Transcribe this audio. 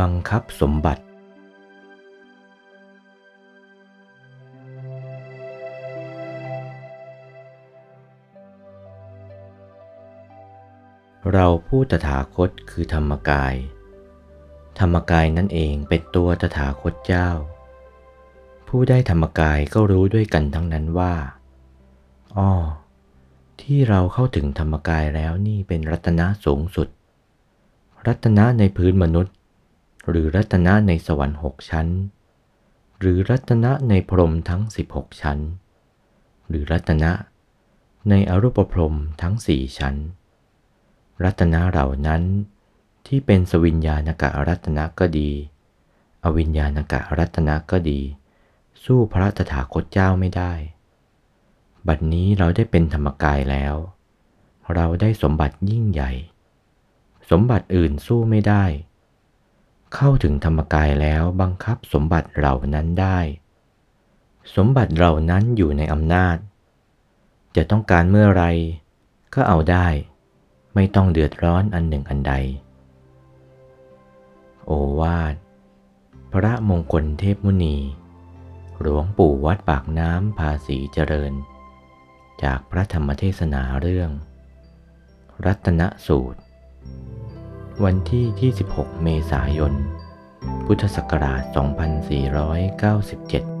บังคับสมบัติ เราผู้ตถาคตคือธรรมกาย ธรรมกายนั่นเองเป็นตัวตถาคตเจ้า ผู้ได้ธรรมกายก็รู้ด้วยกันทั้งนั้นว่าอ้อที่เราเข้าถึงธรรมกายแล้วนี่เป็นรัตนะสูงสุด รัตนะในพื้นมนุษย์ หรือรัตนะในสวรรค์หกชั้น หรือรัตนะในพรหมทั้ง 16 ชั้น หรือรัตนะในอรูปพรหมทั้งสี่ชั้น รัตนะเหล่านั้นที่เป็นสวิญญาณกะรัตนะก็ดี อวิญญาณกะรัตนะก็ดี สู้พระตถาคตเจ้าไม่ได้ บัดนี้เราได้เป็นธรรมกายแล้ว เราได้สมบัติยิ่งใหญ่ สมบัติอื่นสู้ไม่ได้ เข้าถึงธรรมกายแล้วบังคับสมบัติเหล่านั้นได้ สมบัติเหล่านั้นอยู่ในอำนาจ จะต้องการเมื่อไรก็เอาได้ ไม่ต้องเดือดร้อนอันหนึ่งอันใด โอวาท พระมงคลเทพมุนี หลวงปู่วัดปากน้ำภาษีเจริญ จากพระธรรมเทศนาเรื่อง รัตนสูตร วันที่ 26 เมษายน พุทธศักราช 2497